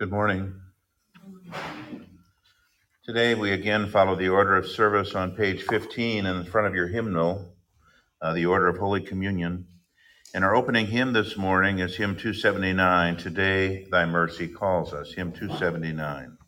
Good morning. Today we again follow the order of service on page 15 in front of your hymnal, uh, the order of Holy Communion. And our opening hymn this morning is hymn 279, Today Thy Mercy Calls Us, hymn 279.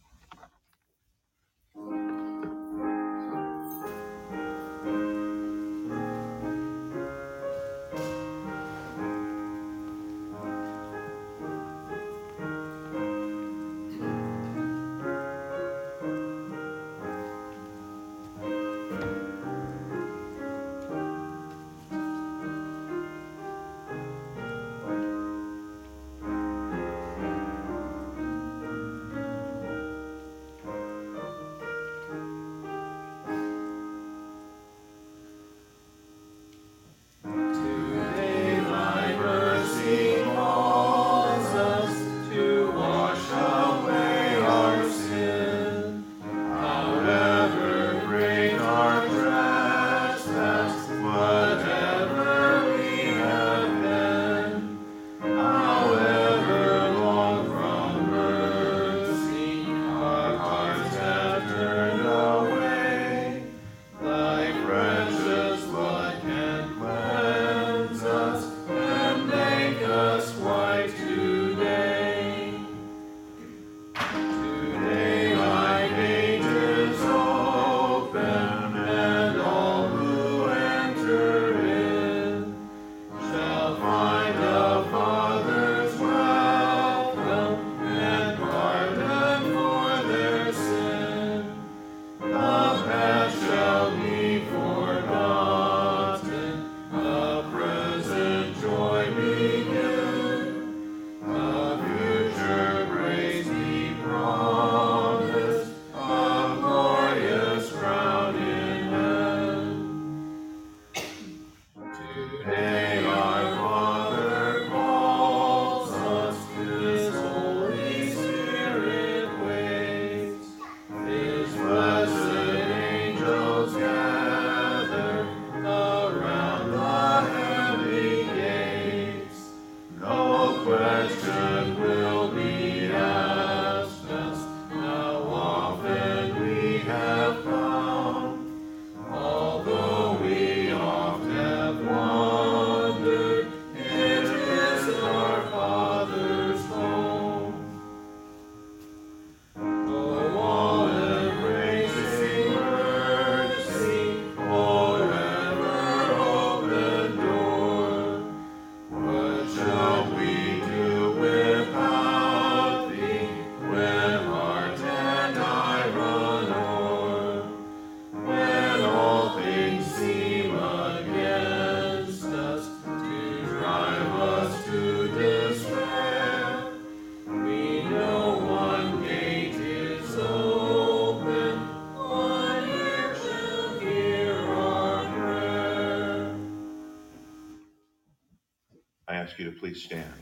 Ask you to please stand.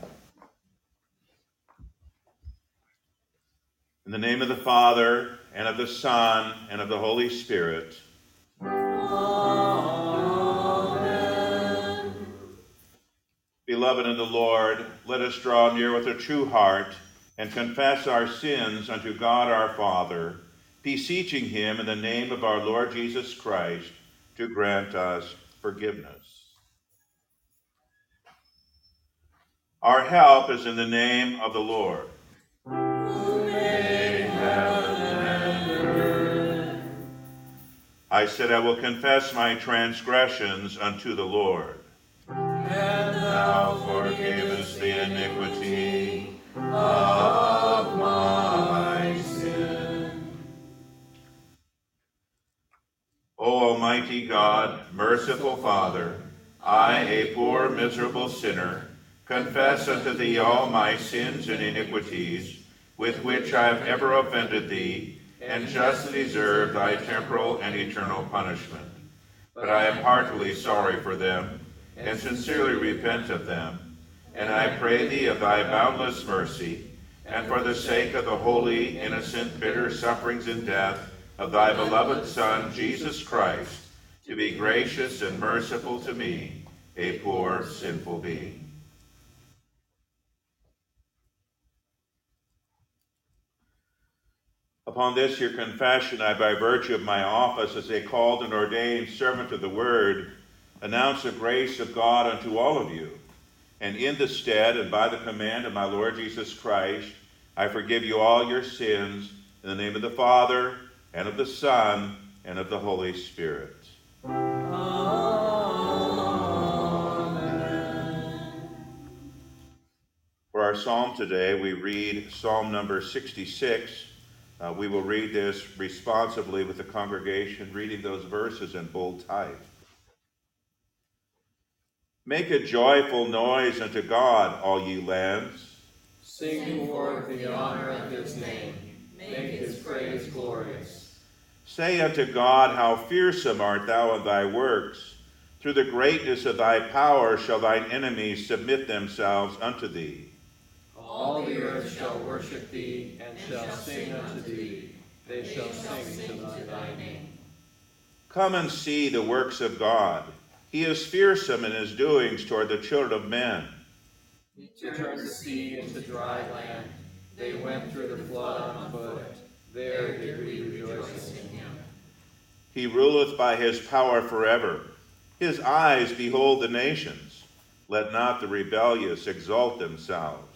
In the name of the Father, and of the Son, and of the Holy Spirit. Amen. Beloved in the Lord, let us draw near with a true heart and confess our sins unto God our Father, beseeching him in the name of our Lord Jesus Christ to grant us forgiveness. Is in the name of the Lord. I said, I will confess my transgressions unto the Lord. And thou forgivest the iniquity of my sin. O Almighty God, merciful Father, I, a poor, miserable sinner, confess unto thee all my sins and iniquities, with which I have ever offended thee, and justly deserve thy temporal and eternal punishment. But I am heartily sorry for them, and sincerely repent of them. And I pray thee of thy boundless mercy, and for the sake of the holy, innocent, bitter sufferings and death of thy beloved Son, Jesus Christ, to be gracious and merciful to me, a poor, sinful being. Upon this your confession, I, by virtue of my office as a called and ordained servant of the word, announce the grace of God unto all of you. And in the stead and by the command of my Lord Jesus Christ, I forgive you all your sins in the name of the Father, and of the Son, and of the Holy Spirit. Amen. For our psalm today, we read Psalm number 66. Uh, we will read this responsibly with the congregation, reading those verses in bold type. Make a joyful noise unto God, all ye lands. Sing forth the honor of his name. Make his praise glorious. Say unto God, How fearsome art thou in thy works! Through the greatness of thy power shall thine enemies submit themselves unto thee. All the earth shall worship thee, and shall sing unto thee. They shall sing to thy name. Come and see the works of God. He is fearsome in his doings toward the children of men. He turned the sea into dry land. They went through the flood on foot. There did we rejoice in him. He ruleth by his power forever. His eyes behold the nations. Let not the rebellious exalt themselves.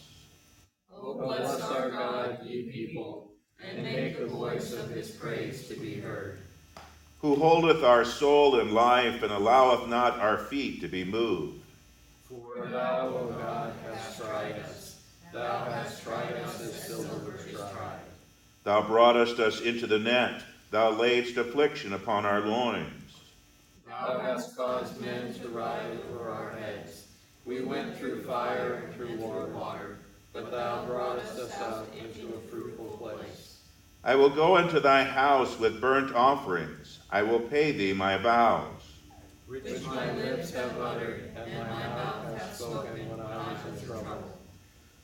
O bless our God, ye people, and make the voice of his praise to be heard. Who holdeth our soul in life and alloweth not our feet to be moved. For thou, O God, hast tried us. Thou hast tried us as silver is tried. Thou broughtest us into the net. Thou laidst affliction upon our loins. Thou hast caused men to ride over our heads. We went through fire and through water, but thou broughtest us out into a fruitful place. I will go into thy house with burnt offerings. I will pay thee my vows. Which my lips have uttered, and my mouth hath spoken when I was in trouble.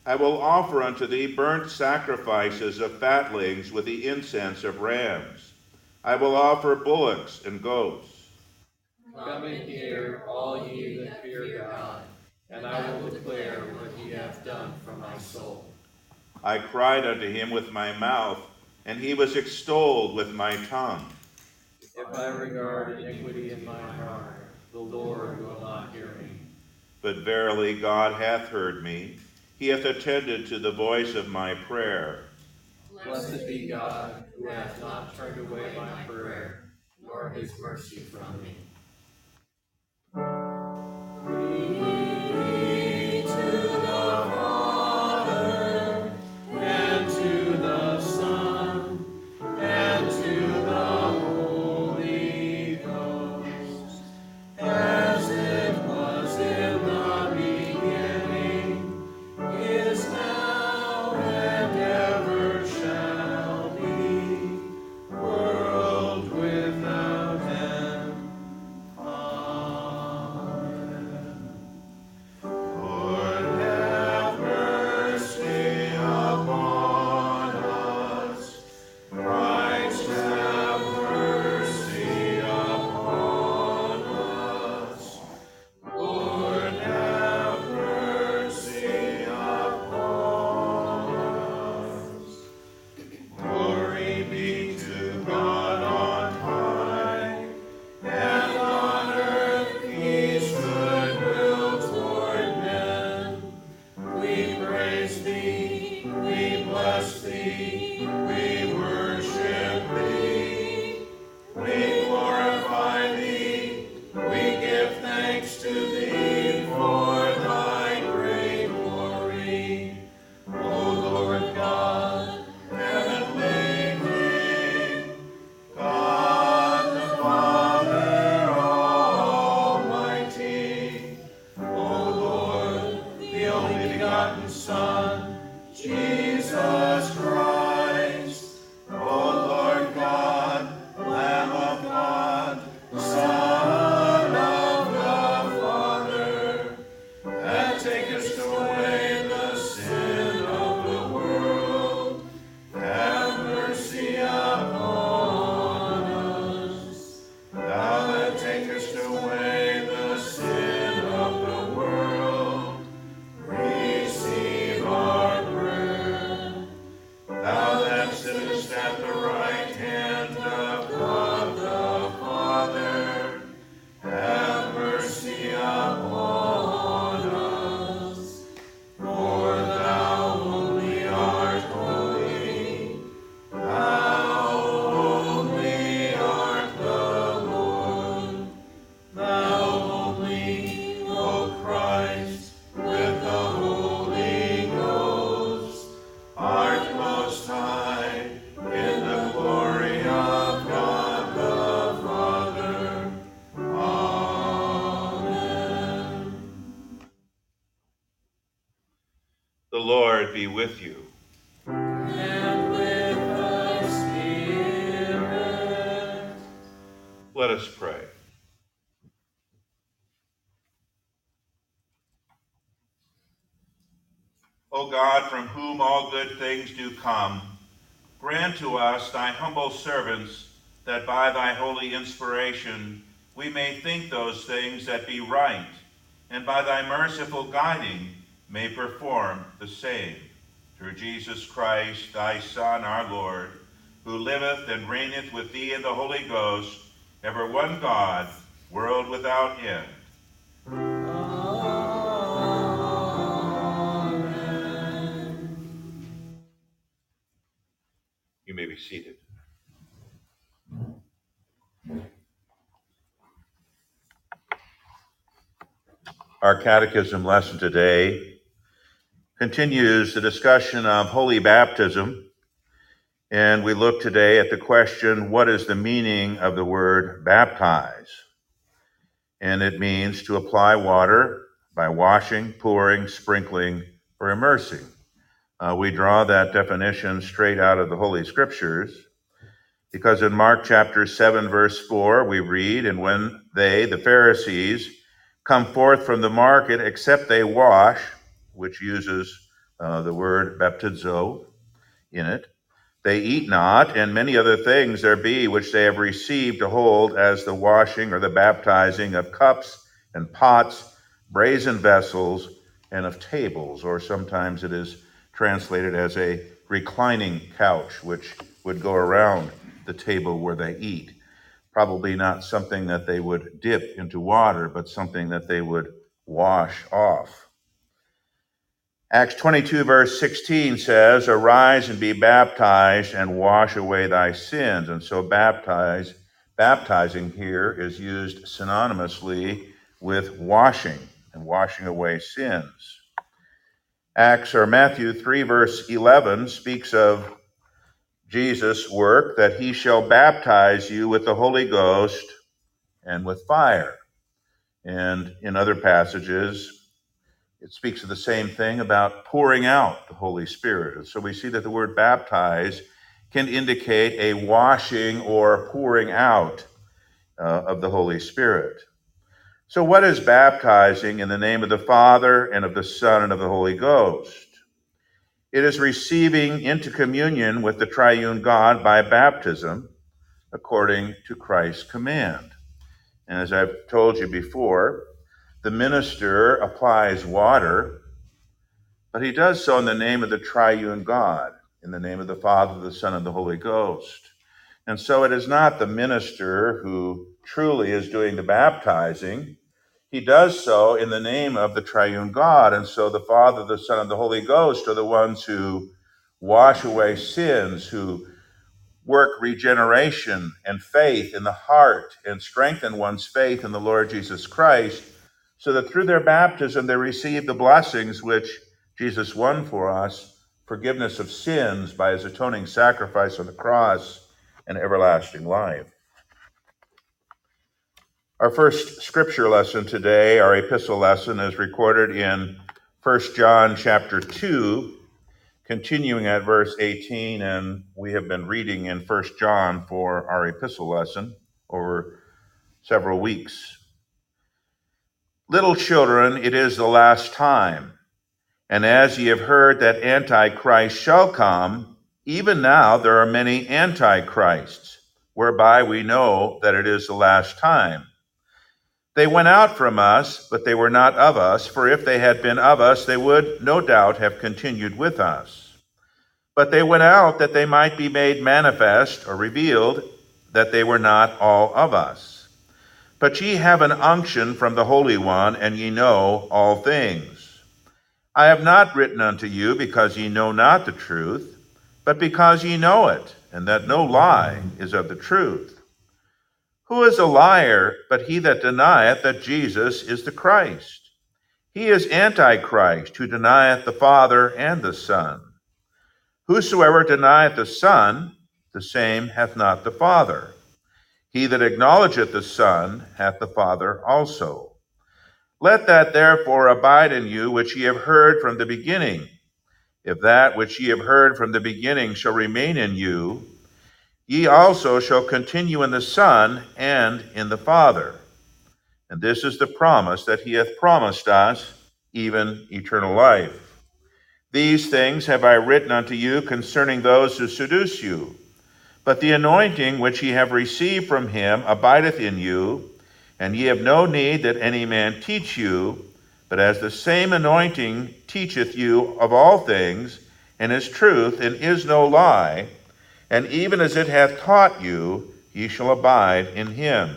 I will offer unto thee burnt sacrifices of fatlings with the incense of rams. I will offer bullocks and goats. Come in here, all ye that fear God, and I will declare what he hath done for my soul. I cried unto him with my mouth, and he was extolled with my tongue. If I regard iniquity in my heart, the Lord will not hear me. But verily God hath heard me. He hath attended to the voice of my prayer. Blessed be God, who hath not turned away my prayer, nor his mercy from me. only good things do come, grant to us, thy humble servants, that by thy holy inspiration we may think those things that be right, and by thy merciful guiding may perform the same. Through Jesus Christ, thy Son, our Lord, who liveth and reigneth with thee in the Holy Ghost, ever one God, world without end. Catechism lesson today continues the discussion of holy baptism. And we look today at the question what is the meaning of the word baptize? And it means to apply water by washing, pouring, sprinkling, or immersing. Uh, we draw that definition straight out of the Holy Scriptures because in Mark chapter 7, verse 4, we read, And when they, the Pharisees, come forth from the market, except they wash, which uses uh, the word baptizo in it, they eat not, and many other things there be which they have received to hold as the washing or the baptizing of cups and pots, brazen vessels, and of tables, or sometimes it is translated as a reclining couch, which would go around the table where they eat. Probably not something that they would dip into water, but something that they would wash off. Acts 22, verse 16 says, Arise and be baptized and wash away thy sins. And so, baptize, baptizing here is used synonymously with washing and washing away sins. Acts or Matthew 3, verse 11 speaks of Jesus' work that he shall baptize you with the Holy Ghost and with fire. And in other passages, it speaks of the same thing about pouring out the Holy Spirit. So we see that the word baptize can indicate a washing or pouring out uh, of the Holy Spirit. So, what is baptizing in the name of the Father and of the Son and of the Holy Ghost? It is receiving into communion with the triune God by baptism according to Christ's command. And as I've told you before, the minister applies water, but he does so in the name of the triune God, in the name of the Father, the Son, and the Holy Ghost. And so it is not the minister who truly is doing the baptizing. He does so in the name of the triune God. And so the Father, the Son, and the Holy Ghost are the ones who wash away sins, who work regeneration and faith in the heart and strengthen one's faith in the Lord Jesus Christ so that through their baptism they receive the blessings which Jesus won for us forgiveness of sins by his atoning sacrifice on the cross and everlasting life. Our first scripture lesson today, our epistle lesson, is recorded in 1 John chapter 2, continuing at verse 18, and we have been reading in 1 John for our epistle lesson over several weeks. Little children, it is the last time. And as ye have heard that Antichrist shall come, even now there are many Antichrists, whereby we know that it is the last time. They went out from us, but they were not of us, for if they had been of us, they would no doubt have continued with us. But they went out that they might be made manifest or revealed that they were not all of us. But ye have an unction from the Holy One, and ye know all things. I have not written unto you because ye know not the truth, but because ye know it, and that no lie is of the truth. Who is a liar but he that denieth that Jesus is the Christ? He is Antichrist, who denieth the Father and the Son. Whosoever denieth the Son, the same hath not the Father. He that acknowledgeth the Son hath the Father also. Let that therefore abide in you which ye have heard from the beginning. If that which ye have heard from the beginning shall remain in you, ye also shall continue in the Son and in the Father. And this is the promise that he hath promised us, even eternal life. These things have I written unto you concerning those who seduce you. But the anointing which ye have received from him abideth in you, and ye have no need that any man teach you, but as the same anointing teacheth you of all things, and is truth, and is no lie, and even as it hath taught you, ye shall abide in him.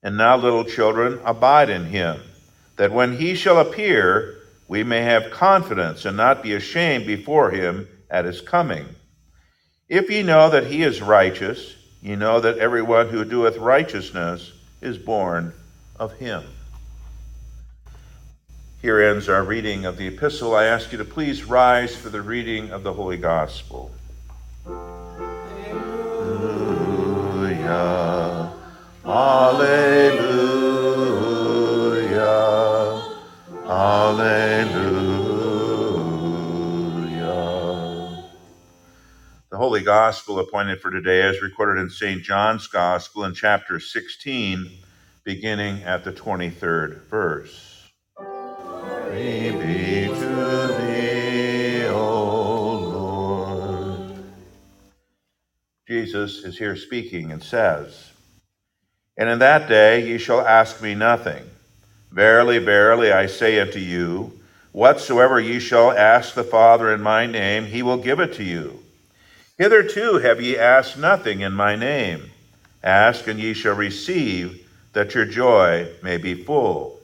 And now, little children, abide in him, that when he shall appear, we may have confidence and not be ashamed before him at his coming. If ye know that he is righteous, ye know that everyone who doeth righteousness is born of him. Here ends our reading of the epistle. I ask you to please rise for the reading of the Holy Gospel. Alleluia. Alleluia. Alleluia. Holy Gospel appointed for today is recorded in St. John's Gospel in chapter 16, beginning at the 23rd verse. Jesus is here speaking and says, And in that day ye shall ask me nothing. Verily, verily, I say unto you, whatsoever ye shall ask the Father in my name, he will give it to you. Hitherto have ye asked nothing in my name. Ask, and ye shall receive, that your joy may be full.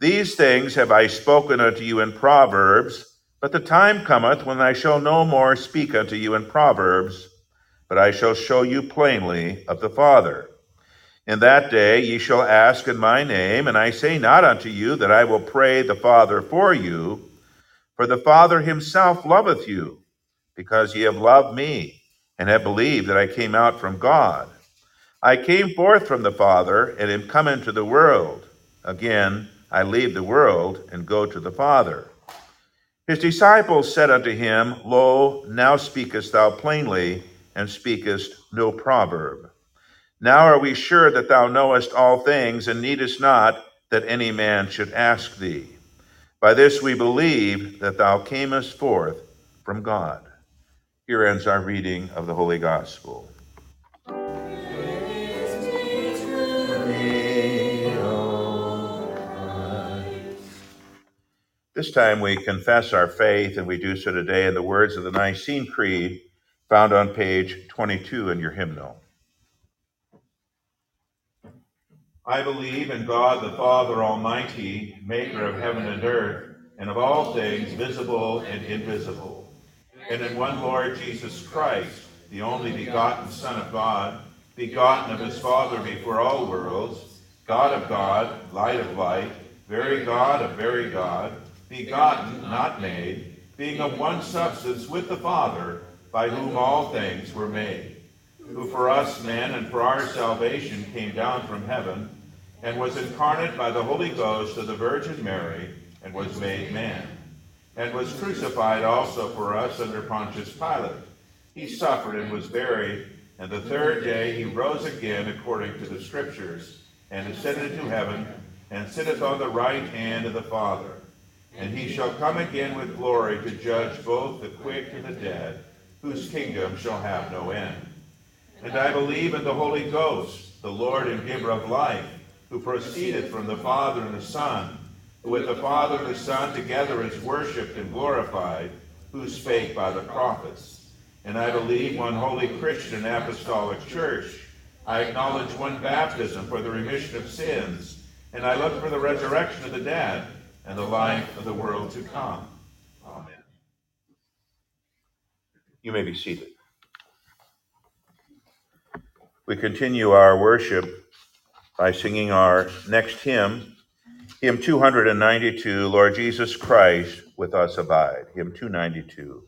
These things have I spoken unto you in Proverbs, but the time cometh when I shall no more speak unto you in Proverbs, but I shall show you plainly of the Father. In that day ye shall ask in my name, and I say not unto you that I will pray the Father for you, for the Father himself loveth you because ye have loved me, and have believed that I came out from God. I came forth from the Father, and am come into the world. Again, I leave the world, and go to the Father. His disciples said unto him, Lo, now speakest thou plainly, and speakest no proverb. Now are we sure that thou knowest all things, and needest not that any man should ask thee. By this we believe that thou camest forth from God. Here ends our reading of the Holy Gospel. This time we confess our faith, and we do so today in the words of the Nicene Creed found on page 22 in your hymnal. I believe in God the Father Almighty, maker of heaven and earth, and of all things visible and invisible and in one Lord Jesus Christ, the only begotten Son of God, begotten of his Father before all worlds, God of God, light of light, very God of very God, begotten, not made, being of one substance with the Father, by whom all things were made, who for us men and for our salvation came down from heaven, and was incarnate by the Holy Ghost of the Virgin Mary, and was made man and was crucified also for us under Pontius Pilate. He suffered and was buried, and the third day he rose again according to the Scriptures, and ascended into heaven, and sitteth on the right hand of the Father. And he shall come again with glory to judge both the quick and the dead, whose kingdom shall have no end. And I believe in the Holy Ghost, the Lord and giver of life, who proceedeth from the Father and the Son, who with the Father and the Son together is worshipped and glorified, who spake by the prophets. And I believe one holy Christian apostolic church. I acknowledge one baptism for the remission of sins, and I look for the resurrection of the dead and the life of the world to come. Amen. You may be seated. We continue our worship by singing our next hymn. Hymn 292, Lord Jesus Christ, with us abide. Hymn 292.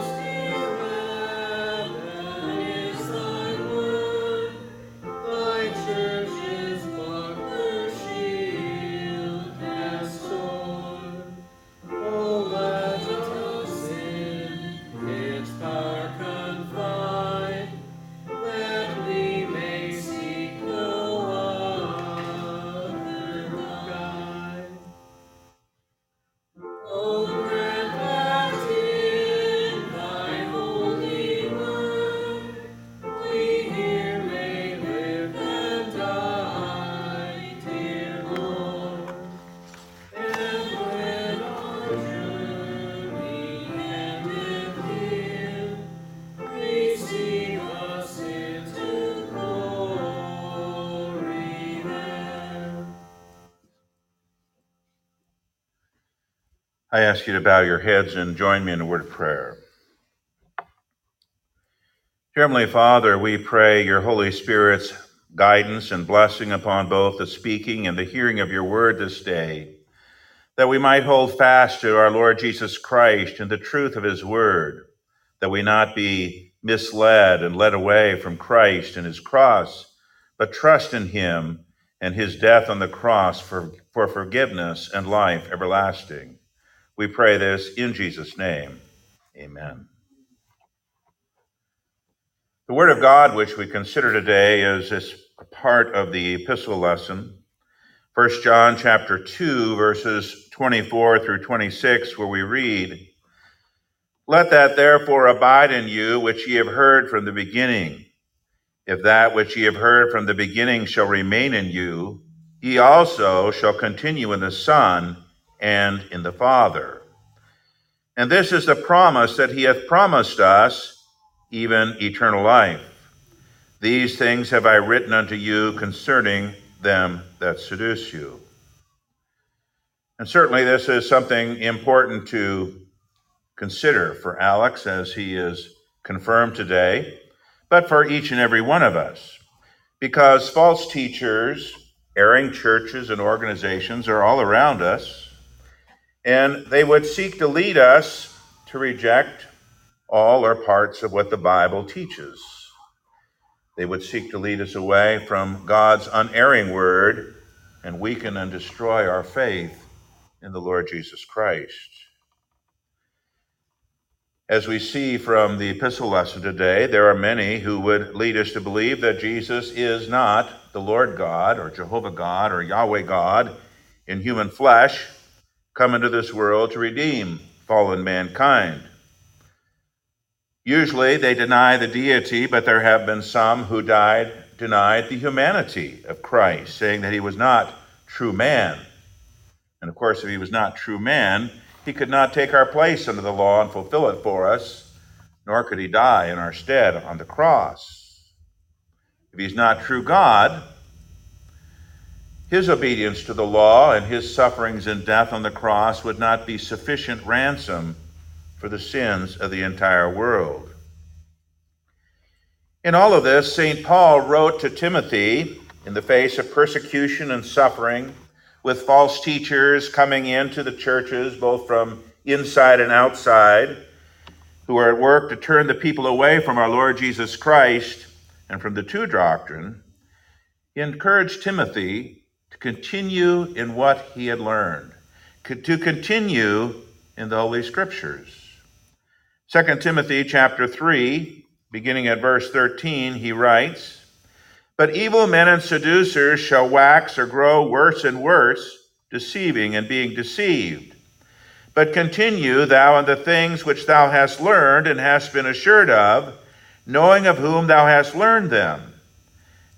I ask you to bow your heads and join me in a word of prayer. Dear Heavenly Father, we pray your Holy Spirit's guidance and blessing upon both the speaking and the hearing of your word this day, that we might hold fast to our Lord Jesus Christ and the truth of his word, that we not be misled and led away from Christ and his cross, but trust in him and his death on the cross for, for forgiveness and life everlasting. We pray this in Jesus' name. Amen. The Word of God, which we consider today, is this part of the epistle lesson. 1 John chapter 2, verses 24 through 26, where we read, Let that therefore abide in you which ye have heard from the beginning. If that which ye have heard from the beginning shall remain in you, ye also shall continue in the Son and in the Father. And this is the promise that he hath promised us even eternal life. These things have I written unto you concerning them that seduce you. And certainly, this is something important to consider for Alex as he is confirmed today, but for each and every one of us. Because false teachers, erring churches, and organizations are all around us, and they would seek to lead us to reject all or parts of what the Bible teaches. They would seek to lead us away from God's unerring word and weaken and destroy our faith in the Lord Jesus Christ. As we see from the epistle lesson today, there are many who would lead us to believe that Jesus is not the Lord God or Jehovah God or Yahweh God in human flesh, come into this world to redeem fallen mankind. Usually they deny the deity, but there have been some who died denied the humanity of Christ, saying that he was not true man. And of course, if he was not true man, he could not take our place under the law and fulfill it for us, nor could he die in our stead on the cross. If he's not true God, his obedience to the law and his sufferings and death on the cross would not be sufficient ransom for the sins of the entire world. In all of this, St. Paul wrote to Timothy in the face of persecution and suffering, with false teachers coming into the churches, both from inside and outside, who are at work to turn the people away from our Lord Jesus Christ and from the true doctrine. He encouraged Timothy continue in what he had learned, to continue in the Holy Scriptures. 2 Timothy chapter 3, beginning at verse 13, he writes, But evil men and seducers shall wax or grow worse and worse, deceiving and being deceived. But continue thou in the things which thou hast learned and hast been assured of, knowing of whom thou hast learned them,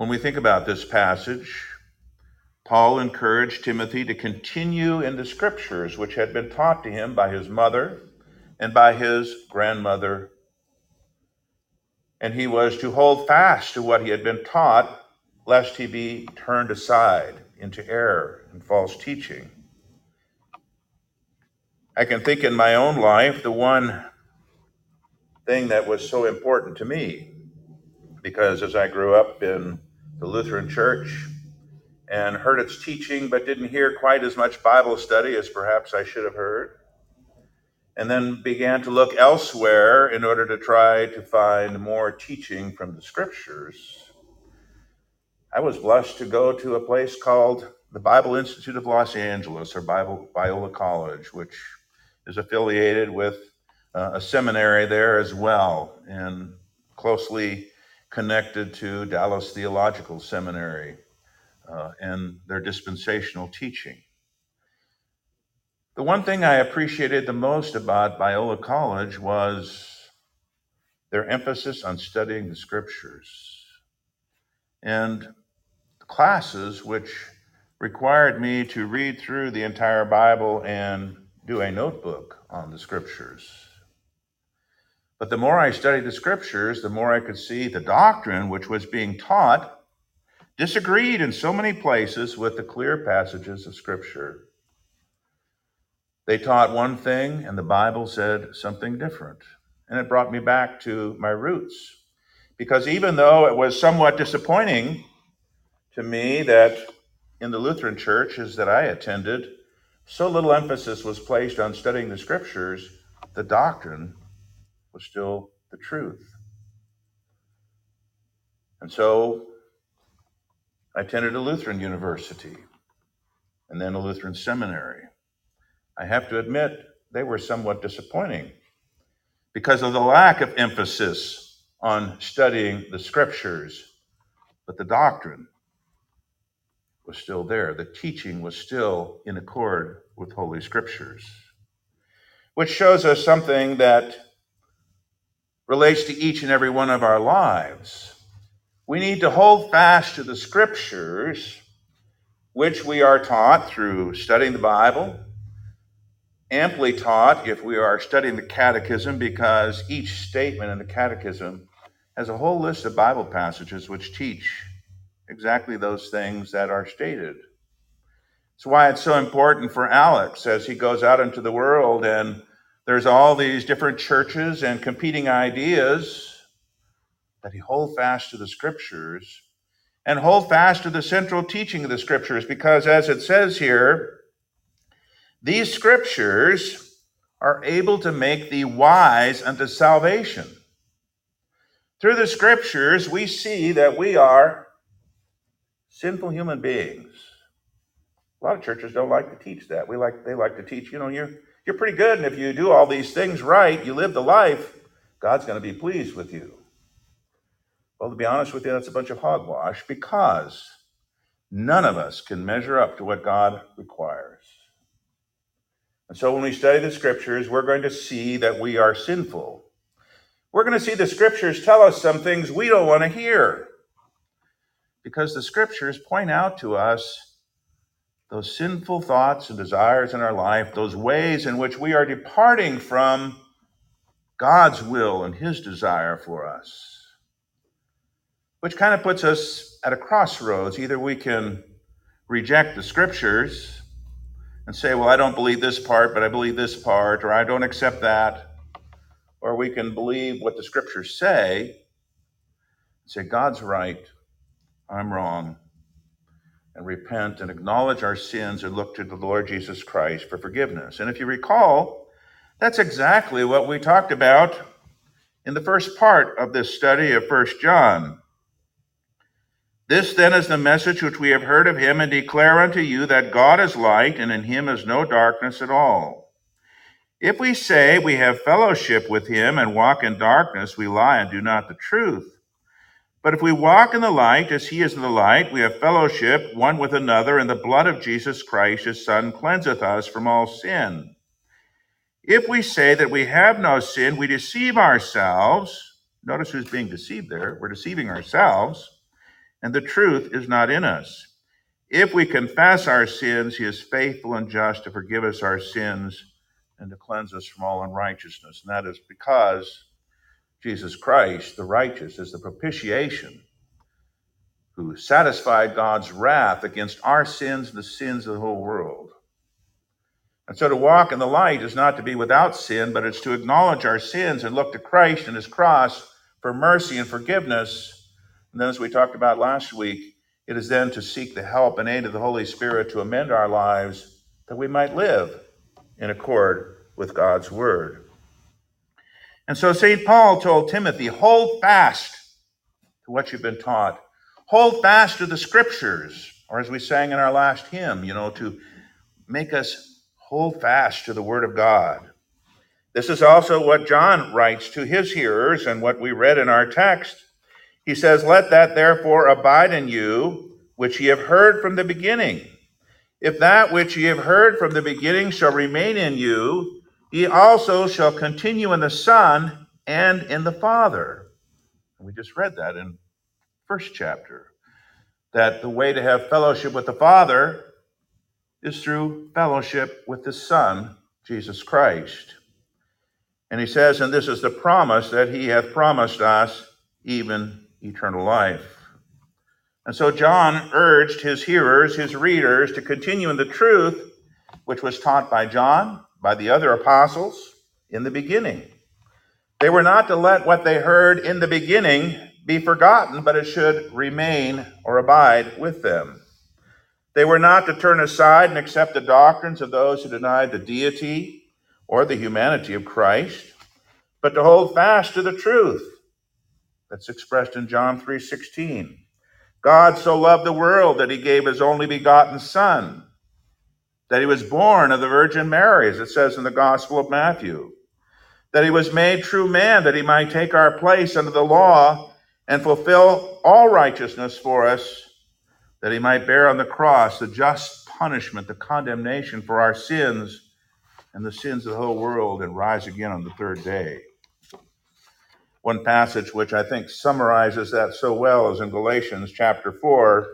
When we think about this passage, Paul encouraged Timothy to continue in the scriptures which had been taught to him by his mother and by his grandmother. And he was to hold fast to what he had been taught, lest he be turned aside into error and false teaching. I can think in my own life the one thing that was so important to me, because as I grew up in the Lutheran Church, and heard its teaching, but didn't hear quite as much Bible study as perhaps I should have heard. And then began to look elsewhere in order to try to find more teaching from the scriptures. I was blessed to go to a place called the Bible Institute of Los Angeles, or Bible Biola College, which is affiliated with uh, a seminary there as well, and closely connected to Dallas Theological Seminary uh, in their dispensational teaching. The one thing I appreciated the most about Biola College was their emphasis on studying the scriptures and classes which required me to read through the entire Bible and do a notebook on the scriptures. But the more I studied the scriptures, the more I could see the doctrine which was being taught disagreed in so many places with the clear passages of scripture. They taught one thing, and the Bible said something different. And it brought me back to my roots. Because even though it was somewhat disappointing to me that in the Lutheran churches that I attended, so little emphasis was placed on studying the scriptures, the doctrine was still the truth. And so I attended a Lutheran university and then a Lutheran seminary. I have to admit, they were somewhat disappointing because of the lack of emphasis on studying the scriptures, but the doctrine was still there. The teaching was still in accord with Holy Scriptures, which shows us something that relates to each and every one of our lives. We need to hold fast to the Scriptures, which we are taught through studying the Bible, amply taught if we are studying the Catechism, because each statement in the Catechism has a whole list of Bible passages which teach exactly those things that are stated. It's why it's so important for Alex as he goes out into the world and there's all these different churches and competing ideas that he hold fast to the scriptures and hold fast to the central teaching of the scriptures because as it says here these scriptures are able to make thee wise unto salvation. Through the scriptures, we see that we are sinful human beings. A lot of churches don't like to teach that. We like they like to teach, you know, you're you're pretty good, and if you do all these things right, you live the life, God's going to be pleased with you. Well, to be honest with you, that's a bunch of hogwash because none of us can measure up to what God requires. And so when we study the scriptures, we're going to see that we are sinful. We're going to see the scriptures tell us some things we don't want to hear. Because the scriptures point out to us those sinful thoughts and desires in our life, those ways in which we are departing from God's will and His desire for us. Which kind of puts us at a crossroads. Either we can reject the scriptures and say, well, I don't believe this part, but I believe this part, or I don't accept that. Or we can believe what the scriptures say and say, God's right, I'm wrong, and repent and acknowledge our sins and look to the Lord Jesus Christ for forgiveness. And if you recall, that's exactly what we talked about in the first part of this study of First John. This then is the message which we have heard of him and declare unto you that God is light and in him is no darkness at all. If we say we have fellowship with him and walk in darkness, we lie and do not the truth. But if we walk in the light as he is in the light, we have fellowship one with another, and the blood of Jesus Christ, his Son, cleanseth us from all sin. If we say that we have no sin, we deceive ourselves. Notice who's being deceived there. We're deceiving ourselves and the truth is not in us. If we confess our sins, he is faithful and just to forgive us our sins and to cleanse us from all unrighteousness. And that is because Jesus Christ, the righteous, is the propitiation who satisfied God's wrath against our sins and the sins of the whole world. And so to walk in the light is not to be without sin, but it's to acknowledge our sins and look to Christ and his cross for mercy and forgiveness and then, as we talked about last week, it is then to seek the help and aid of the Holy Spirit to amend our lives that we might live in accord with God's word. And so St. Paul told Timothy, hold fast to what you've been taught. Hold fast to the scriptures, or as we sang in our last hymn, you know, to make us hold fast to the word of God. This is also what John writes to his hearers and what we read in our text he says, Let that therefore abide in you, which ye have heard from the beginning. If that which ye have heard from the beginning shall remain in you, ye also shall continue in the Son and in the Father. And we just read that in first chapter. That the way to have fellowship with the Father is through fellowship with the Son, Jesus Christ. And he says, and this is the promise that he hath promised us, even eternal life. And so John urged his hearers, his readers, to continue in the truth which was taught by John, by the other apostles in the beginning. They were not to let what they heard in the beginning be forgotten, but it should remain or abide with them. They were not to turn aside and accept the doctrines of those who denied the deity or the humanity of Christ, but to hold fast to the truth that's expressed in John 3:16. God so loved the world that he gave his only begotten son, that he was born of the Virgin Mary, as it says in the Gospel of Matthew, that he was made true man that he might take our place under the law and fulfill all righteousness for us, that he might bear on the cross the just punishment, the condemnation for our sins and the sins of the whole world, and rise again on the third day. One passage which I think summarizes that so well is in Galatians chapter 4,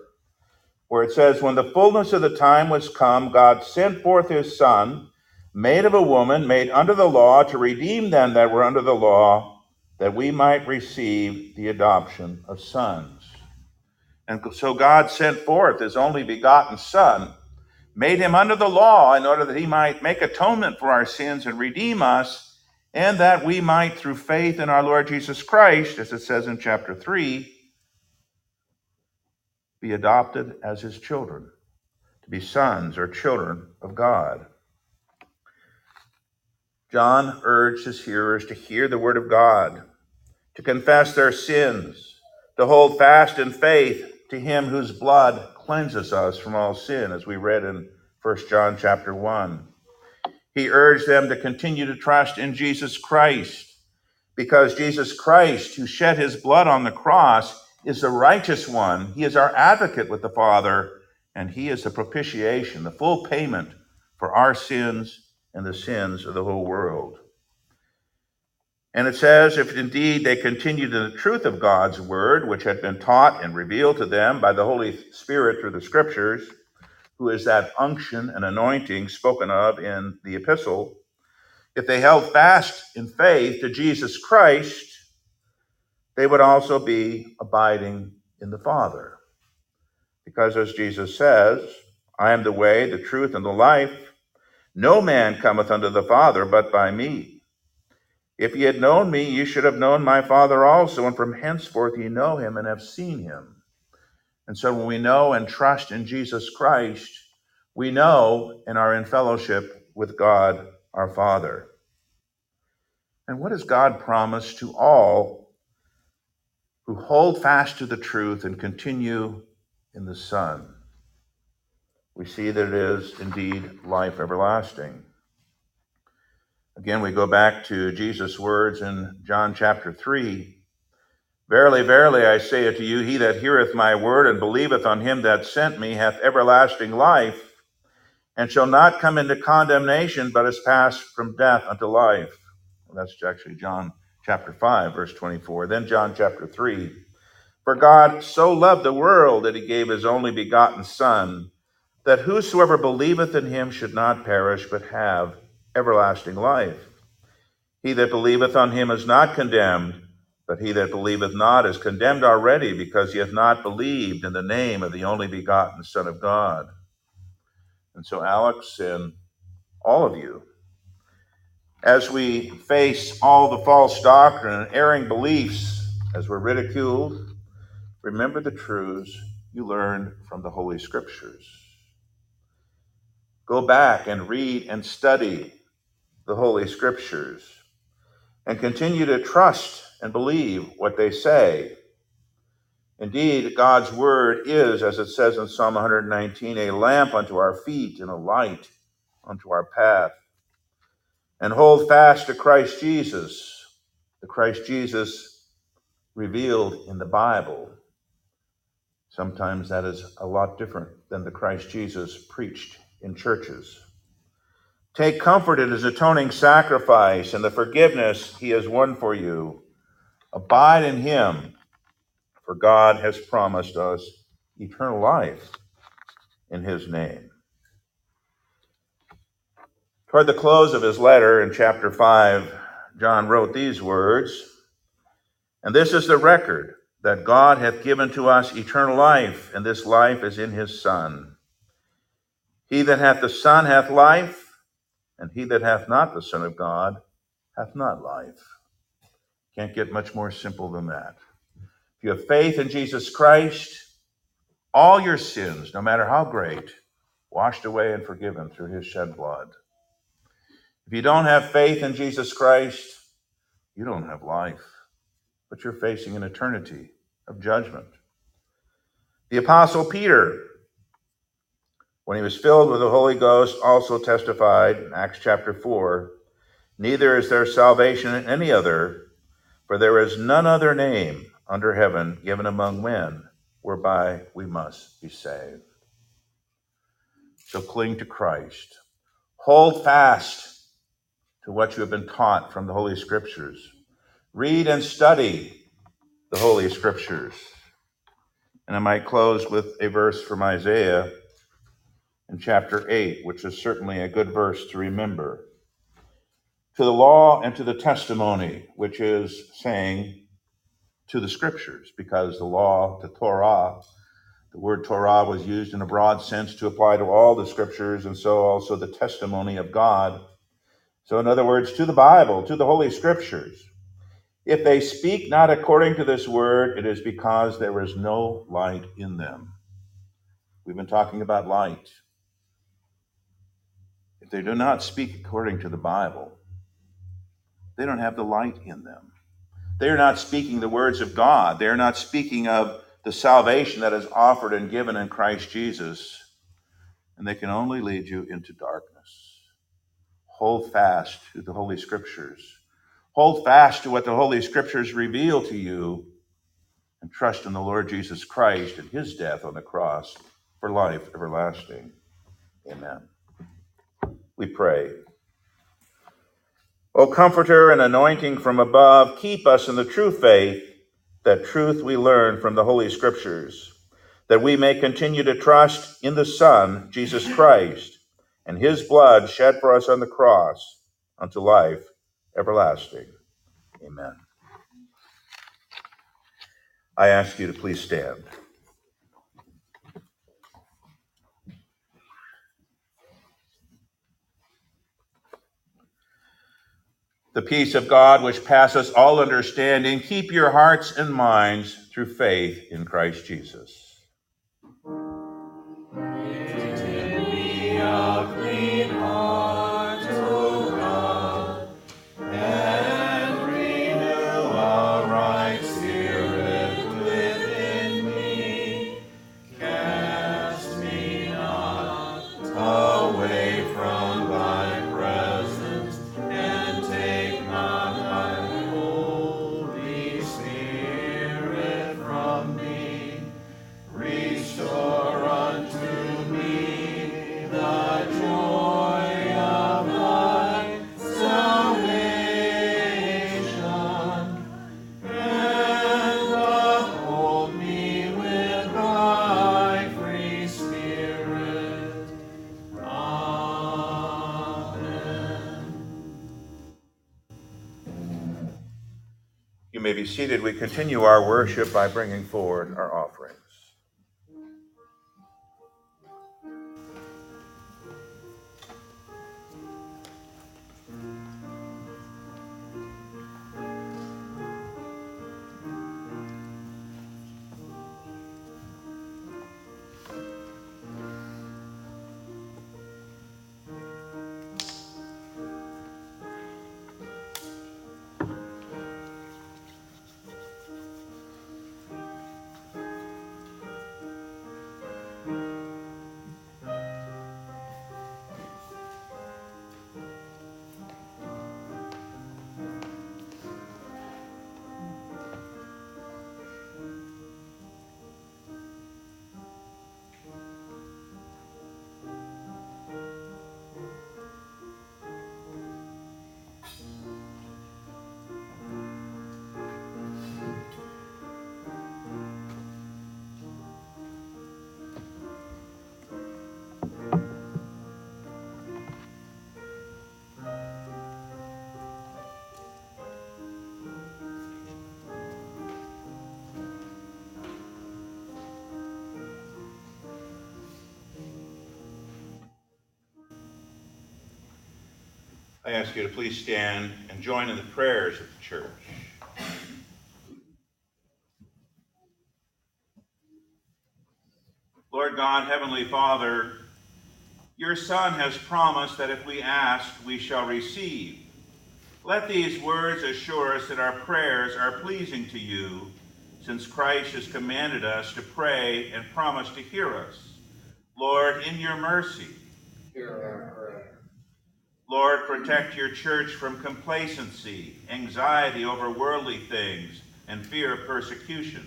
where it says, When the fullness of the time was come, God sent forth his Son, made of a woman, made under the law, to redeem them that were under the law, that we might receive the adoption of sons. And so God sent forth his only begotten Son, made him under the law in order that he might make atonement for our sins and redeem us and that we might, through faith in our Lord Jesus Christ, as it says in chapter 3, be adopted as his children, to be sons or children of God. John urged his hearers to hear the word of God, to confess their sins, to hold fast in faith to him whose blood cleanses us from all sin, as we read in 1 John chapter 1. He urged them to continue to trust in Jesus Christ because Jesus Christ, who shed his blood on the cross, is the righteous one. He is our advocate with the Father, and he is the propitiation, the full payment for our sins and the sins of the whole world. And it says, if indeed they continued in the truth of God's word, which had been taught and revealed to them by the Holy Spirit through the scriptures, who is that unction and anointing spoken of in the epistle, if they held fast in faith to Jesus Christ, they would also be abiding in the Father. Because as Jesus says, I am the way, the truth, and the life. No man cometh unto the Father but by me. If ye had known me, ye should have known my Father also, and from henceforth ye know him and have seen him. And so when we know and trust in Jesus Christ, we know and are in fellowship with God our Father. And what has God promised to all who hold fast to the truth and continue in the Son? We see that it is indeed life everlasting. Again, we go back to Jesus' words in John chapter 3 Verily, verily, I say unto you, he that heareth my word and believeth on him that sent me hath everlasting life, and shall not come into condemnation, but is passed from death unto life. Well, that's actually John chapter 5, verse 24. Then John chapter 3. For God so loved the world that he gave his only begotten Son, that whosoever believeth in him should not perish, but have everlasting life. He that believeth on him is not condemned but he that believeth not is condemned already, because he hath not believed in the name of the only begotten Son of God. And so, Alex and all of you, as we face all the false doctrine and erring beliefs, as we're ridiculed, remember the truths you learned from the Holy Scriptures. Go back and read and study the Holy Scriptures and continue to trust and believe what they say. Indeed, God's word is, as it says in Psalm 119, a lamp unto our feet and a light unto our path. And hold fast to Christ Jesus, the Christ Jesus revealed in the Bible. Sometimes that is a lot different than the Christ Jesus preached in churches. Take comfort in his atoning sacrifice and the forgiveness he has won for you. Abide in him, for God has promised us eternal life in his name. Toward the close of his letter in chapter 5, John wrote these words And this is the record that God hath given to us eternal life, and this life is in his Son. He that hath the Son hath life, and he that hath not the Son of God hath not life. Can't get much more simple than that. If you have faith in Jesus Christ, all your sins, no matter how great, washed away and forgiven through his shed blood. If you don't have faith in Jesus Christ, you don't have life, but you're facing an eternity of judgment. The Apostle Peter, when he was filled with the Holy Ghost, also testified in Acts chapter 4 Neither is there salvation in any other, for there is none other name under heaven given among men whereby we must be saved. So cling to Christ. Hold fast to what you have been taught from the Holy Scriptures. Read and study the Holy Scriptures. And I might close with a verse from Isaiah in chapter 8, which is certainly a good verse to remember. To the law and to the testimony, which is saying to the scriptures, because the law, the Torah, the word Torah was used in a broad sense to apply to all the scriptures, and so also the testimony of God. So, in other words, to the Bible, to the Holy Scriptures. If they speak not according to this word, it is because there is no light in them. We've been talking about light. If they do not speak according to the Bible, they don't have the light in them. They are not speaking the words of God. They are not speaking of the salvation that is offered and given in Christ Jesus. And they can only lead you into darkness. Hold fast to the Holy Scriptures. Hold fast to what the Holy Scriptures reveal to you and trust in the Lord Jesus Christ and his death on the cross for life everlasting. Amen. We pray. O Comforter and anointing from above, keep us in the true faith, that truth we learn from the Holy Scriptures, that we may continue to trust in the Son, Jesus Christ, and his blood shed for us on the cross unto life everlasting. Amen. I ask you to please stand. The peace of God, which passes all understanding, keep your hearts and minds through faith in Christ Jesus. Seated. We continue our worship by bringing forward our I ask you to please stand and join in the prayers of the church. Lord God, Heavenly Father, your Son has promised that if we ask, we shall receive. Let these words assure us that our prayers are pleasing to you, since Christ has commanded us to pray and promised to hear us. Lord, in your mercy, hear our prayer. Lord, protect your church from complacency, anxiety over worldly things, and fear of persecution.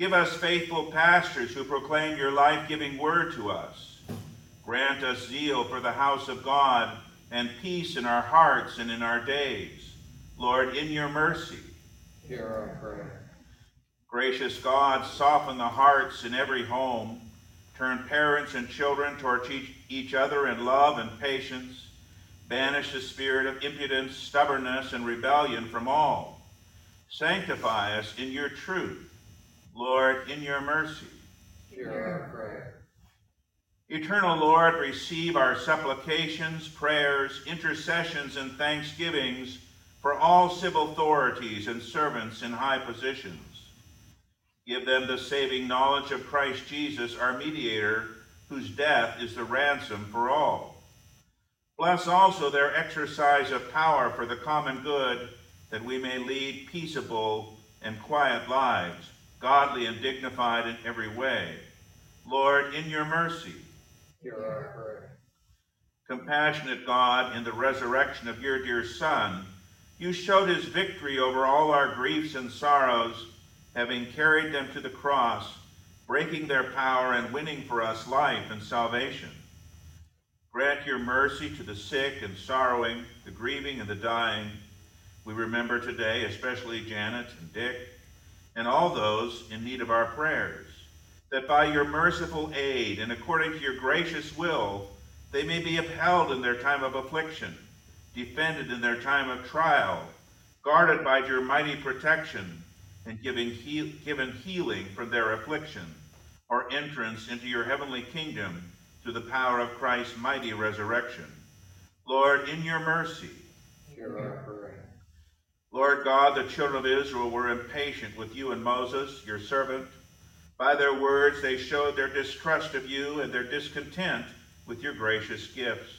Give us faithful pastors who proclaim your life giving word to us. Grant us zeal for the house of God and peace in our hearts and in our days. Lord, in your mercy, hear our prayer. Gracious God, soften the hearts in every home. Turn parents and children toward each, each other in love and patience. Banish the spirit of impudence, stubbornness, and rebellion from all. Sanctify us in your truth. Lord, in your mercy. Hear our prayer. Eternal Lord, receive our supplications, prayers, intercessions, and thanksgivings for all civil authorities and servants in high positions. Give them the saving knowledge of Christ Jesus, our mediator, whose death is the ransom for all. Bless also their exercise of power for the common good, that we may lead peaceable and quiet lives, godly and dignified in every way. Lord, in your mercy, hear our prayer. Compassionate God, in the resurrection of your dear Son, you showed his victory over all our griefs and sorrows, having carried them to the cross, breaking their power and winning for us life and salvation. Grant your mercy to the sick and sorrowing, the grieving and the dying. We remember today, especially Janet and Dick, and all those in need of our prayers, that by your merciful aid and according to your gracious will, they may be upheld in their time of affliction, defended in their time of trial, guarded by your mighty protection, and given, heal, given healing from their affliction, or entrance into your heavenly kingdom through the power of Christ's mighty resurrection. Lord, in your mercy, hear our prayer. Lord God, the children of Israel were impatient with you and Moses, your servant. By their words, they showed their distrust of you and their discontent with your gracious gifts.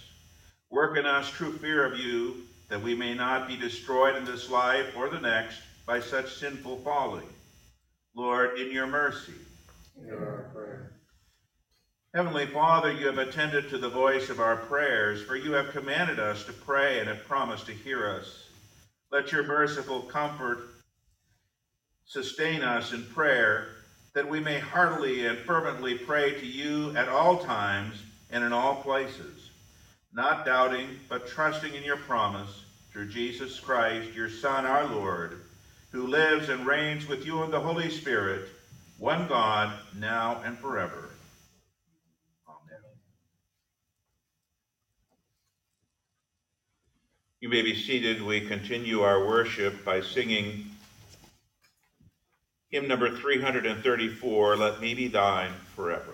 Work in us true fear of you, that we may not be destroyed in this life or the next by such sinful folly. Lord, in your mercy. Hear our prayer. Heavenly Father, you have attended to the voice of our prayers, for you have commanded us to pray and have promised to hear us. Let your merciful comfort sustain us in prayer, that we may heartily and fervently pray to you at all times and in all places, not doubting, but trusting in your promise through Jesus Christ, your Son, our Lord, who lives and reigns with you in the Holy Spirit, one God, now and forever. Amen. You may be seated. We continue our worship by singing hymn number 334, Let Me Be Thine Forever.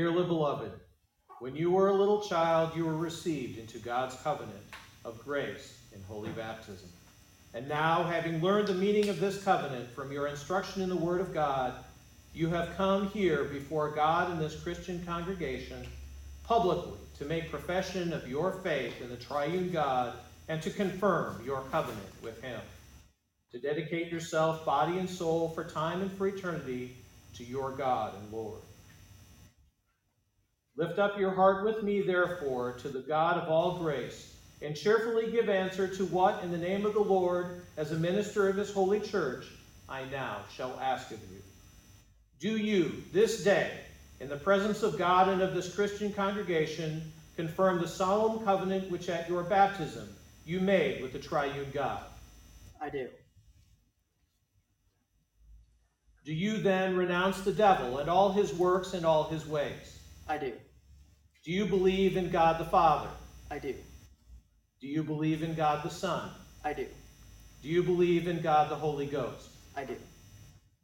Dearly beloved, when you were a little child, you were received into God's covenant of grace in holy baptism. And now, having learned the meaning of this covenant from your instruction in the Word of God, you have come here before God in this Christian congregation publicly to make profession of your faith in the triune God and to confirm your covenant with Him. To dedicate yourself, body and soul, for time and for eternity to your God and Lord. Lift up your heart with me, therefore, to the God of all grace, and cheerfully give answer to what, in the name of the Lord, as a minister of his holy church, I now shall ask of you. Do you, this day, in the presence of God and of this Christian congregation, confirm the solemn covenant which at your baptism you made with the triune God? I do. Do you then renounce the devil and all his works and all his ways? I do. Do you believe in God the Father? I do. Do you believe in God the Son? I do. Do you believe in God the Holy Ghost? I do.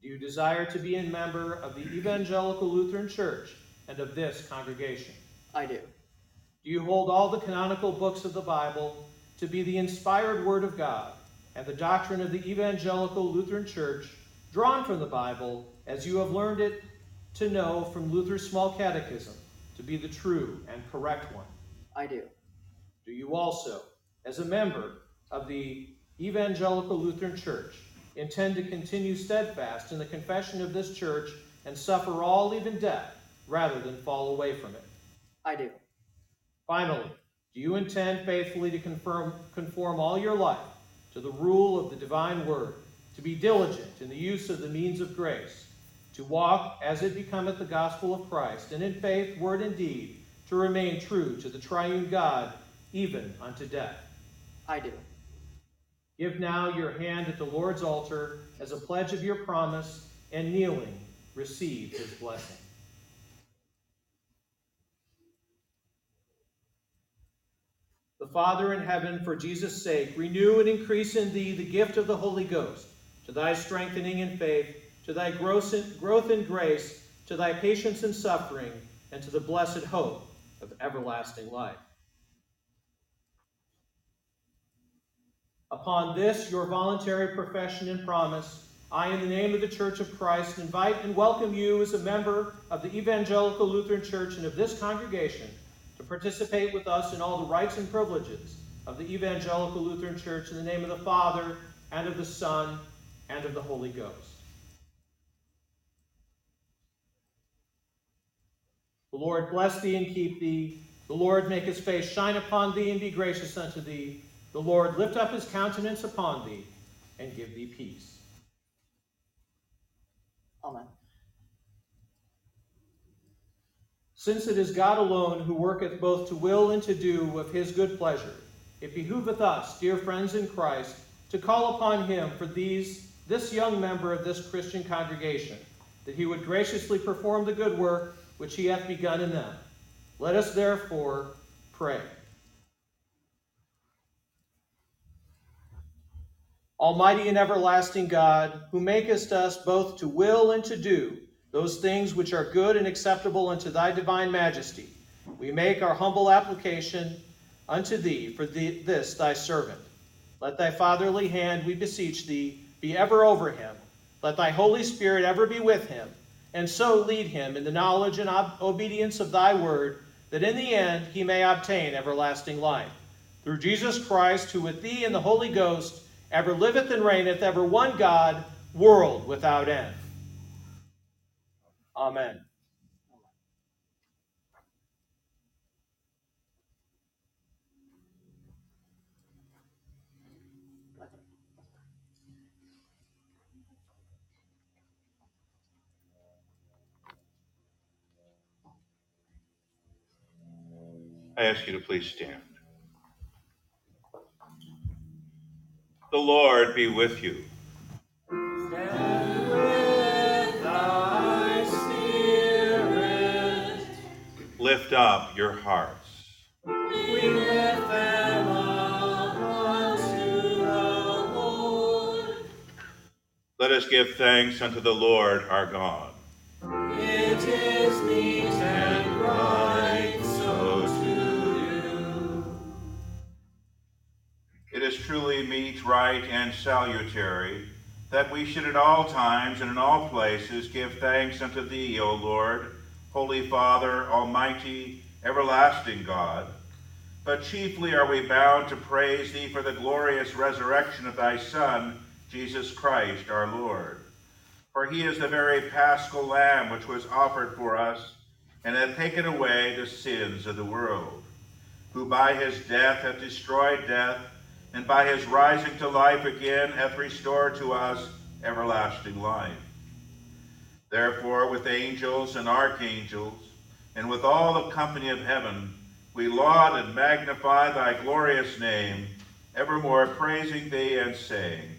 Do you desire to be a member of the Evangelical Lutheran Church and of this congregation? I do. Do you hold all the canonical books of the Bible to be the inspired Word of God and the doctrine of the Evangelical Lutheran Church, drawn from the Bible as you have learned it to know from Luther's small catechism, to be the true and correct one? I do. Do you also, as a member of the Evangelical Lutheran Church, intend to continue steadfast in the confession of this church and suffer all, even death, rather than fall away from it? I do. Finally, do you intend faithfully to confirm, conform all your life to the rule of the divine word, to be diligent in the use of the means of grace, to walk as it becometh the gospel of Christ, and in faith, word, and deed, to remain true to the triune God, even unto death? I do. Give now your hand at the Lord's altar as a pledge of your promise, and kneeling, receive his blessing. The Father in heaven, for Jesus' sake, renew and increase in thee the gift of the Holy Ghost, to thy strengthening in faith, to thy growth in, grace, to thy patience in suffering, and to the blessed hope of everlasting life. Upon this, your voluntary profession and promise, I, in the name of the Church of Christ, invite and welcome you as a member of the Evangelical Lutheran Church and of this congregation to participate with us in all the rights and privileges of the Evangelical Lutheran Church in the name of the Father, and of the Son, and of the Holy Ghost. The Lord bless thee and keep thee. The Lord make his face shine upon thee and be gracious unto thee. The Lord lift up his countenance upon thee and give thee peace. Amen. Since it is God alone who worketh both to will and to do of his good pleasure, it behooveth us, dear friends in Christ, to call upon him for these this young member of this Christian congregation, that he would graciously perform the good work which he hath begun in them. Let us therefore pray. Almighty and everlasting God, who makest us both to will and to do those things which are good and acceptable unto thy divine majesty, we make our humble application unto thee for the, this thy servant. Let thy fatherly hand, we beseech thee, be ever over him. Let thy Holy Spirit ever be with him, and so lead him in the knowledge and ob- obedience of thy word, that in the end he may obtain everlasting life. Through Jesus Christ, who with thee and the Holy Ghost ever liveth and reigneth, ever one God, world without end. Amen. I ask you to please stand. The Lord be with you. Lift up your hearts. Let us give thanks unto the Lord our God. Truly meet, right, and salutary that we should at all times and in all places give thanks unto thee, O Lord, Holy Father, Almighty, everlasting God. But chiefly are we bound to praise thee for the glorious resurrection of thy Son, Jesus Christ our Lord. For he is the very paschal lamb which was offered for us, and hath taken away the sins of the world, who by his death hath destroyed death, and by his rising to life again hath restored to us everlasting life. Therefore, with angels and archangels, and with all the company of heaven, we laud and magnify thy glorious name, evermore praising thee and saying,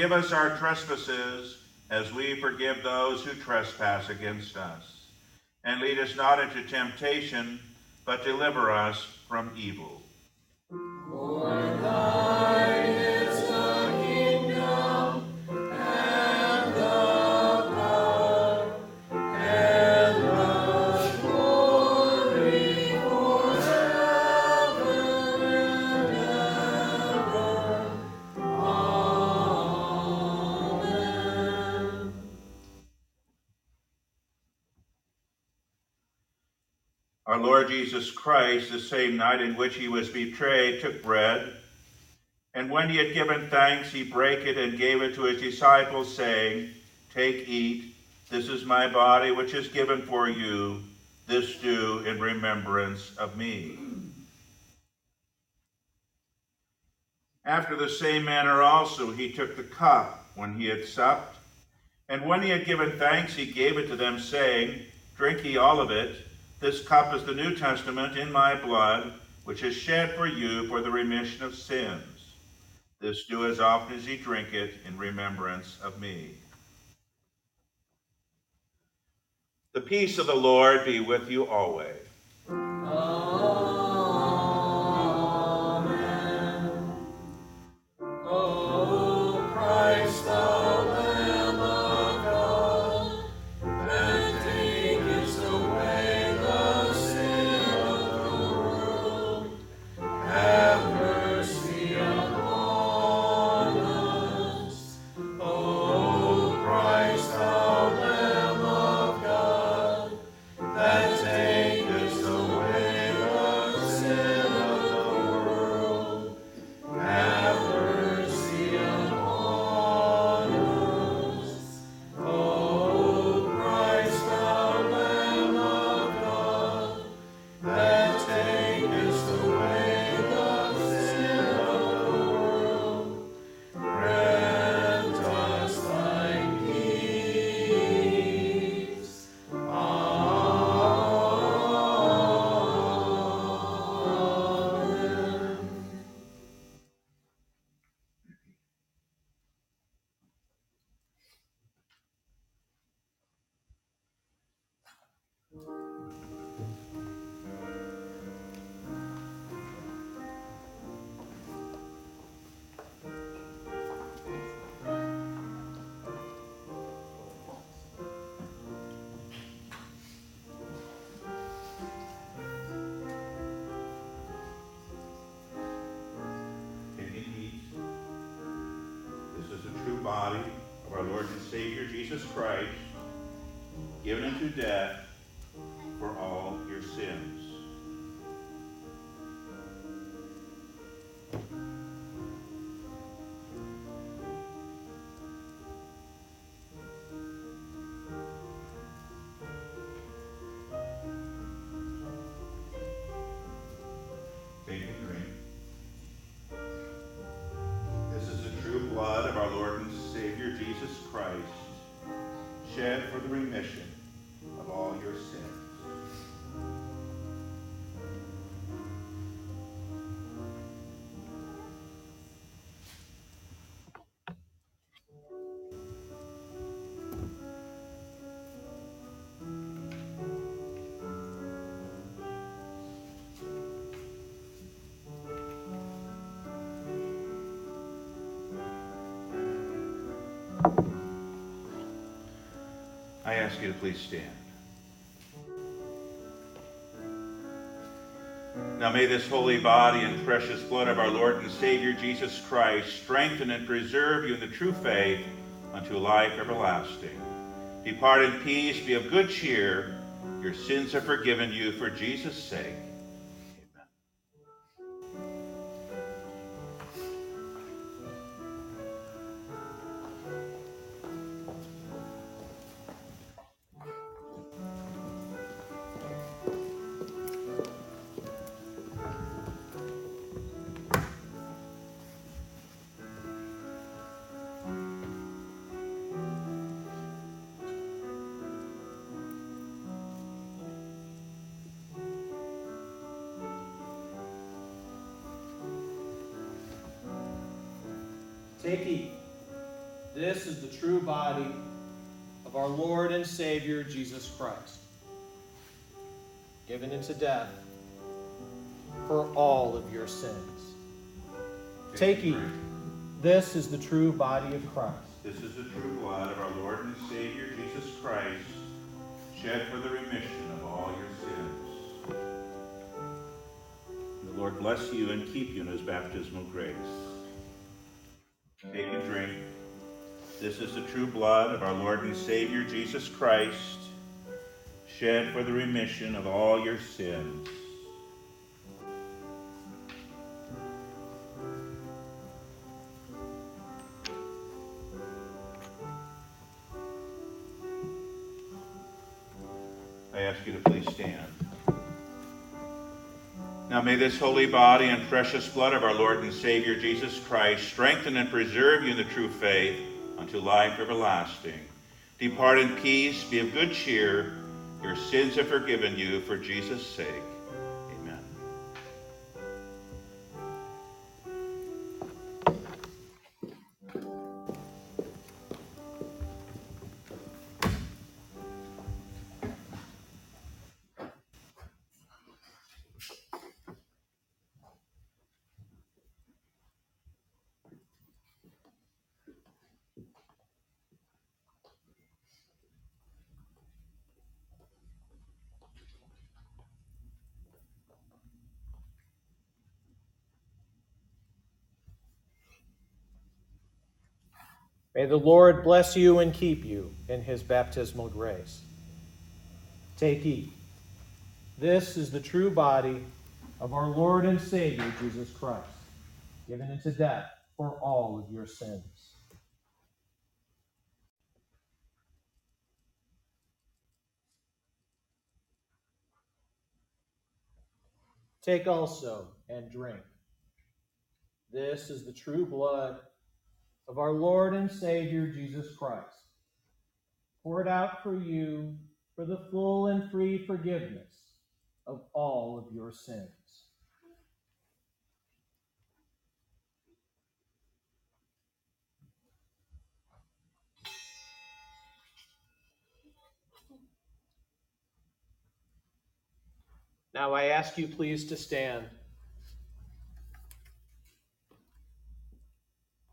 forgive us our trespasses, as we forgive those who trespass against us. And lead us not into temptation, but deliver us Christ, the same night in which he was betrayed, took bread. And when he had given thanks, he brake it and gave it to his disciples, saying, Take, eat. This is my body, which is given for you. This do in remembrance of me. After the same manner also he took the cup when he had supped. And when he had given thanks, he gave it to them, saying, Drink ye all of it. This cup is the New Testament in my blood, which is shed for you for the remission of sins. This do as often as ye drink it in remembrance of me. The peace of the Lord be with you always. O ask you to please stand. Now may this holy body and precious blood of our Lord and Savior Jesus Christ strengthen and preserve you in the true faith unto life everlasting. Depart in peace, be of good cheer. Your sins are forgiven you for Jesus' sake. Into death for all of your sins. Take, eat. This is the true body of Christ. This is the true blood of our Lord and Savior Jesus Christ, shed for the remission of all your sins. The Lord bless you and keep you in his baptismal grace. Take and drink. This is the true blood of our Lord and Savior Jesus Christ, shed for the remission of all your sins. I ask you to please stand. Now may this holy body and precious blood of our Lord and Savior Jesus Christ strengthen and preserve you in the true faith unto life everlasting. Depart in peace, be of good cheer. Your sins are forgiven you for Jesus' sake. May the Lord bless you and keep you in his baptismal grace. Take, eat. This is the true body of our Lord and Savior Jesus Christ, given into death for all of your sins. Take also and drink. This is the true blood of our Lord and Savior Jesus Christ, poured out for you for the full and free forgiveness of all of your sins. Now I ask you please to stand.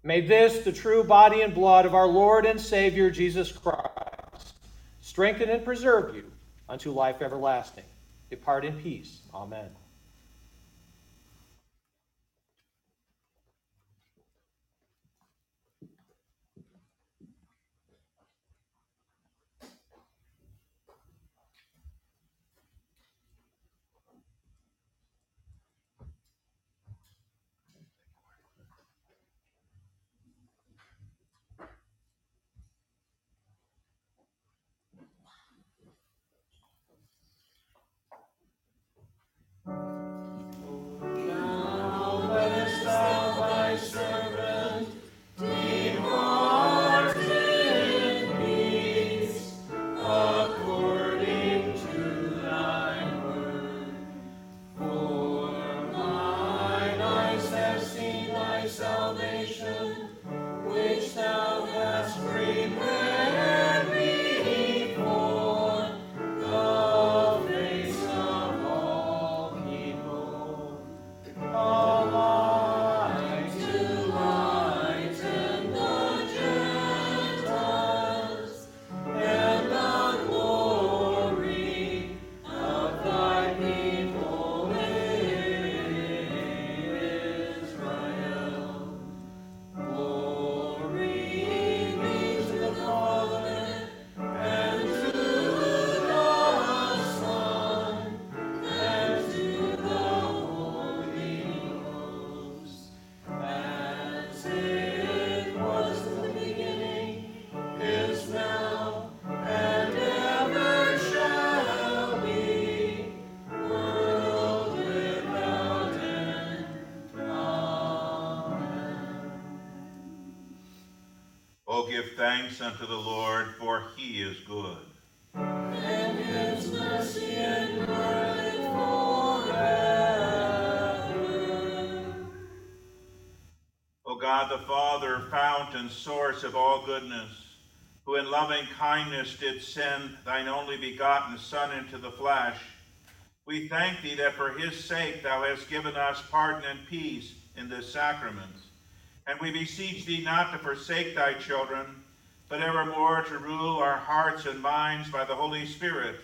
May this, the true body and blood of our Lord and Savior Jesus Christ, strengthen and preserve you unto life everlasting. Depart in peace. Amen. Oh, thanks unto the Lord, for he is good. O God the Father, fount and source of all goodness, who in loving kindness did send thine only begotten Son into the flesh, we thank thee that for his sake thou hast given us pardon and peace in this sacrament. And we beseech thee not to forsake thy children, but evermore to rule our hearts and minds by the Holy Spirit,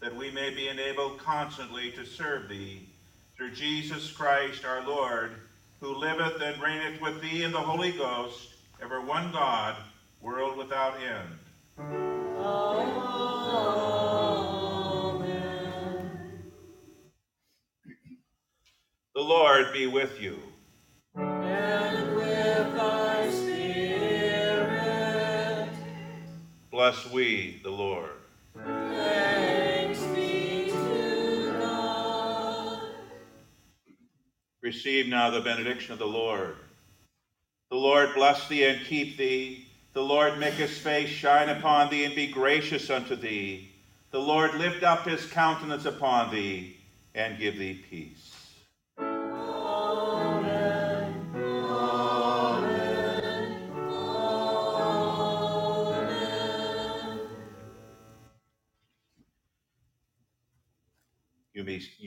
that we may be enabled constantly to serve thee. Through Jesus Christ our Lord, who liveth and reigneth with thee in the Holy Ghost, ever one God, world without end. Amen. The Lord be with you. Bless we the Lord. Thanks be to God. Receive now the benediction of the Lord. The Lord bless thee and keep thee. The Lord make his face shine upon thee and be gracious unto thee. The Lord lift up his countenance upon thee and give thee peace.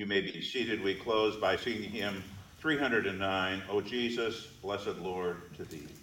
You may be seated. We close by singing hymn 309, O Jesus, blessed Lord, to thee.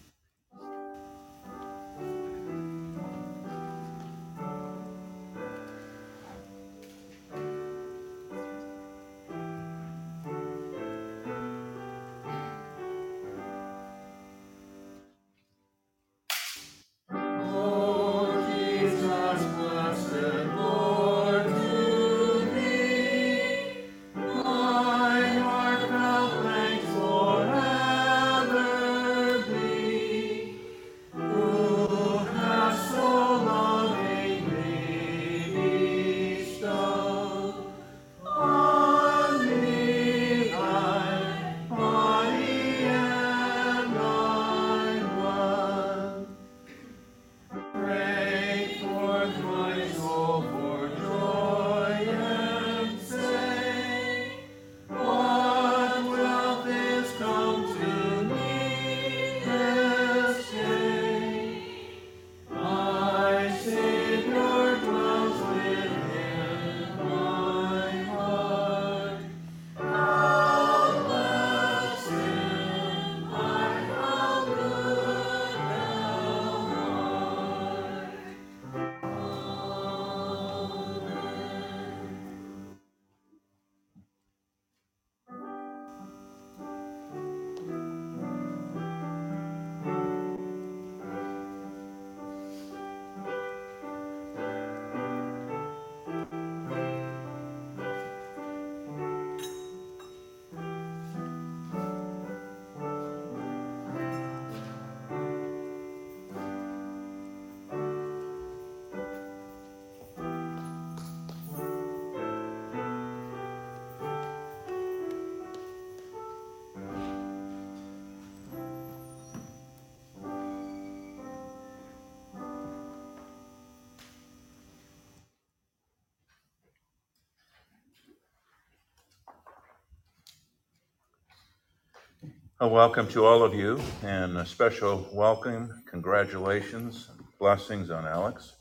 A welcome to all of you, and a special welcome, congratulations, blessings on Alex.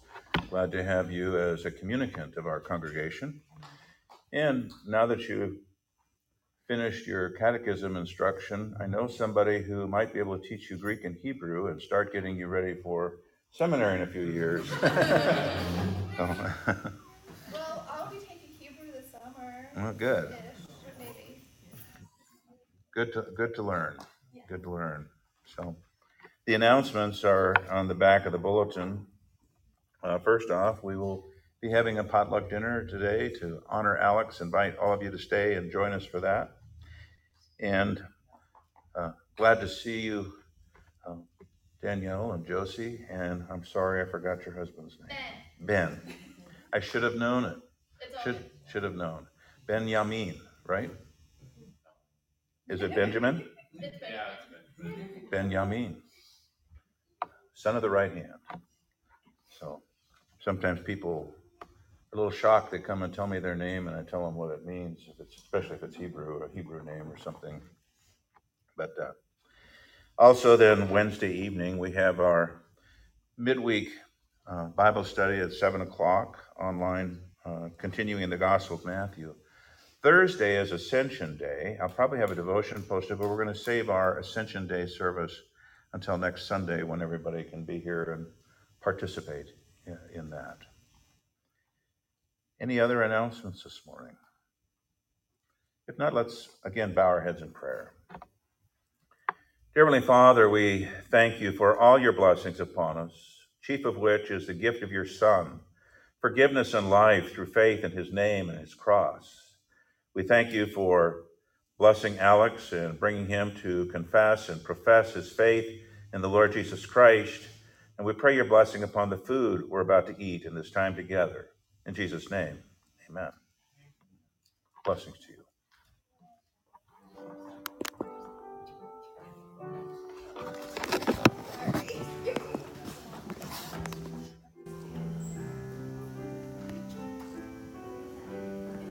Glad to have you as a communicant of our congregation. And now that you've finished your catechism instruction, I know somebody who might be able to teach you Greek and Hebrew and start getting you ready for seminary in a few years. Oh, Well, I'll be taking Hebrew this summer. Well, good. Good to, good to learn. Good to learn. So the announcements are on the back of the bulletin. Uh, first off, we will be having a potluck dinner today to honor Alex. Invite all of you to stay and join us for that. And uh, glad to see you, um, Danielle and Josie. And I'm sorry I forgot your husband's name. Ben, Ben. I should have known it. Should should have known. Ben Yamin, right? Is it Benjamin? Ben. Yamin, son of the right hand. So sometimes people are a little shocked. They come and tell me their name, and I tell them what it means, if it's, especially if it's Hebrew, a Hebrew name or something. But uh, also, then Wednesday evening, we have our midweek uh, Bible study at 7 o'clock online, uh, continuing the Gospel of Matthew. Thursday is Ascension Day. I'll probably have a devotion posted, but we're going to save our Ascension Day service until next Sunday when everybody can be here and participate in, that. Any other announcements this morning? If not, let's again bow our heads in prayer. Dear Heavenly Father, we thank you for all your blessings upon us, chief of which is the gift of your Son, forgiveness and life through faith in his name and his cross. We thank you for blessing Alex and bringing him to confess and profess his faith in the Lord Jesus Christ. And we pray your blessing upon the food we're about to eat in this time together. In Jesus' name, amen. Blessings to you.